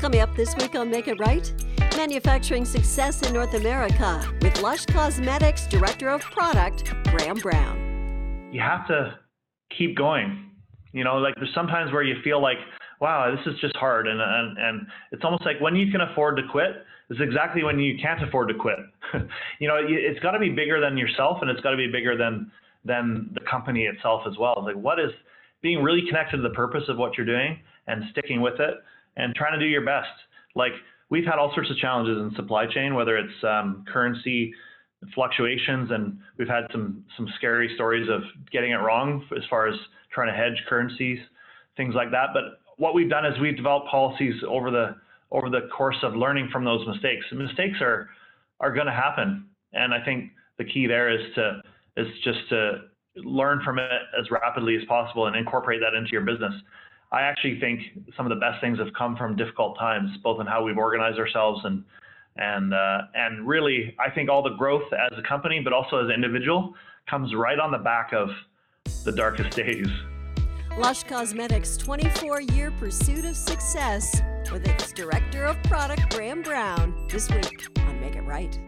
Coming up this week on Make It Right, manufacturing success in North America with Lush Cosmetics Director of Product, Graham Brown. You have to keep going. You know, like there's sometimes where you feel like, wow, this is just hard. And, and, and it's almost like when you can afford to quit, is exactly when you can't afford to quit. you know, it's got to be bigger than yourself and it's got to be bigger than, than the company itself as well. Like, what is being really connected to the purpose of what you're doing and sticking with it and trying to do your best. Like we've had all sorts of challenges in supply chain, whether it's um, currency fluctuations, and we've had some some scary stories of getting it wrong as far as trying to hedge currencies, things like that. But what we've done is we've developed policies over the over the course of learning from those mistakes. The mistakes are are going to happen, and I think the key there is to is just to learn from it as rapidly as possible and incorporate that into your business. I actually think some of the best things have come from difficult times, both in how we've organized ourselves and and uh, and really, I think all the growth as a company, but also as an individual, comes right on the back of the darkest days. Lush Cosmetics' 24-year pursuit of success with its director of product, Graham Brown, this week on Make It Right.